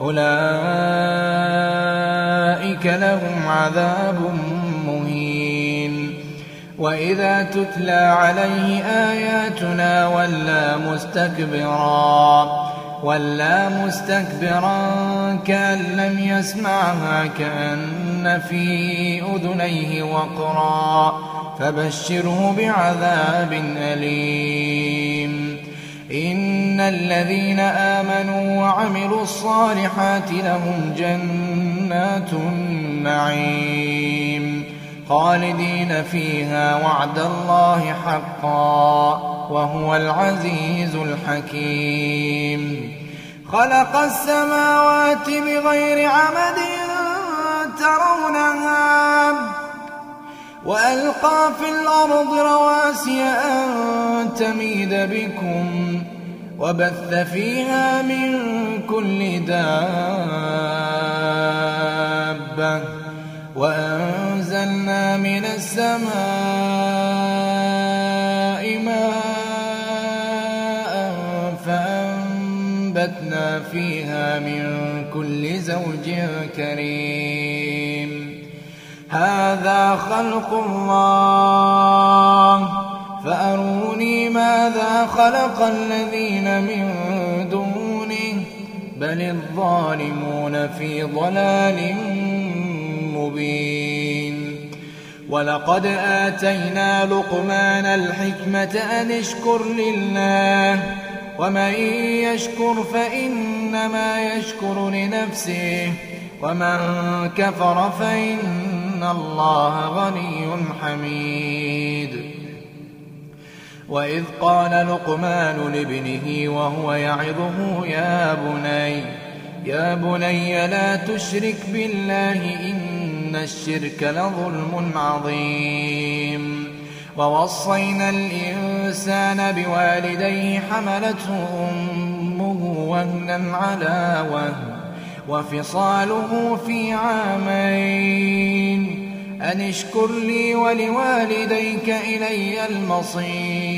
أولئك لهم عذاب مهين. وإذا تتلى عليه آياتنا ولا مستكبرا ولا مستكبرا كأن لم يسمعها كأن في أذنيه وقرا فبشره بعذاب أليم. إن الذين آمنوا وعملوا الصالحات لهم جنات النعيم خالدين فيها وعد الله حقا وهو العزيز الحكيم. خلق السماوات بغير عمد ترونها وألقى في الأرض رواسي أن تميد بكم وبث فيها من كل دابة وأنزلنا من السماء ماء فأنبتنا فيها من كل زوج كريم. هذا خلق الله. فأروني ماذا خلق الذين من دونه بل الظالمون في ضلال مبين. ولقد آتينا لقمان الحكمة أن اشكر لله ومن يشكر فإنما يشكر لنفسه ومن كفر فإن الله غني حميد. وإذ قال لقمان لابنه وهو يعظه يا بني يا بني لا تشرك بالله إن الشرك لظلم عظيم. ووصينا الإنسان بوالديه حملته أمه وهنا على وهن وفصاله في عامين أن اشكر لي ولوالديك إلي المصير.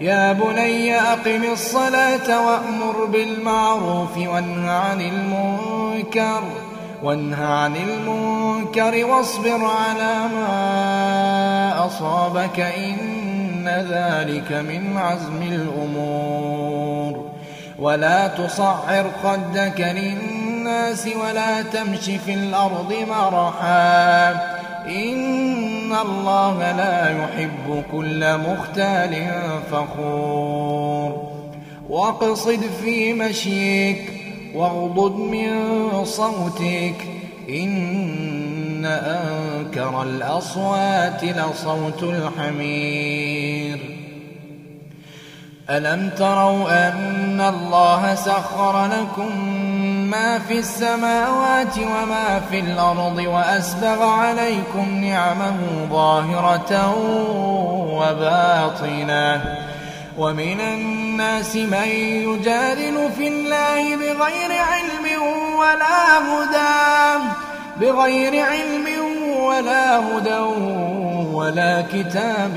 يا بني أقم الصلاة وأمر بالمعروف وانه عن المنكر وانه عن المنكر واصبر على ما أصابك إن ذلك من عزم الأمور. ولا تصعر خدك للناس ولا تمش في الأرض مرحا. إن الله لا يحب كل مختال فخور. واقصد في مشيك واغضض من صوتك. إن أنكر الأصوات لصوت الحمير. ألم تروا أن الله سخر لكم ما في السماوات وما في الأرض وأسبغ عليكم نعمه ظاهرة وباطنة. ومن الناس من يجادل في الله بغير علم ولا هدى. بغير علم ولا هدى ولا كتاب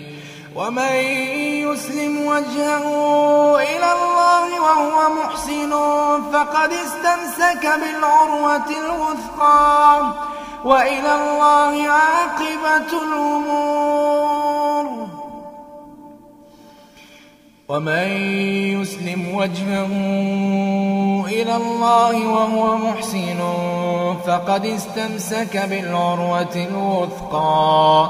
ومن يسلم وجهه إلى الله وهو محسن فقد استمسك بالعروة الوثقى وإلى الله عاقبة الأمور. ومن يسلم وجهه إلى الله وهو محسن فقد استمسك بالعروة الوثقى.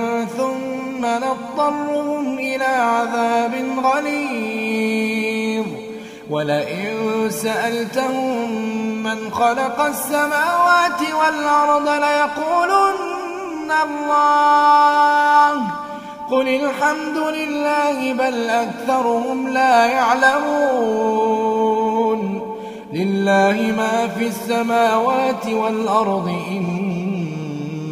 ثم نضطرهم إلى عذاب غليظ. ولئن سألتهم من خلق السماوات والأرض ليقولن الله. قل الحمد لله بل أكثرهم لا يعلمون. لله ما في السماوات والأرض إن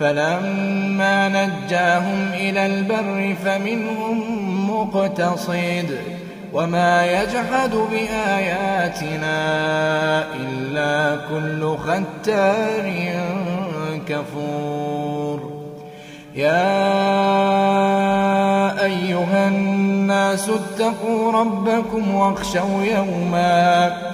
فلما نجاهم إلى البر فمنهم مقتصد وما يجحد بآياتنا إلا كل ختار كفور. يا أيها الناس اتقوا ربكم واخشوا يوما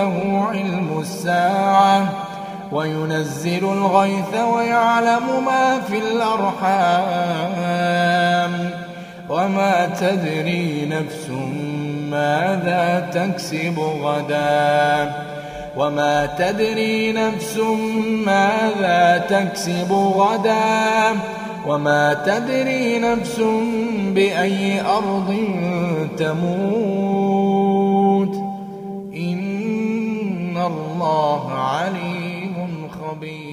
عنده علم الساعة وينزل الغيث ويعلم ما في الأرحام وما تدري نفس ماذا تكسب غدا وما تدري نفس ماذا تكسب غدا وما تدري نفس بأي أرض تموت الله عليم خبير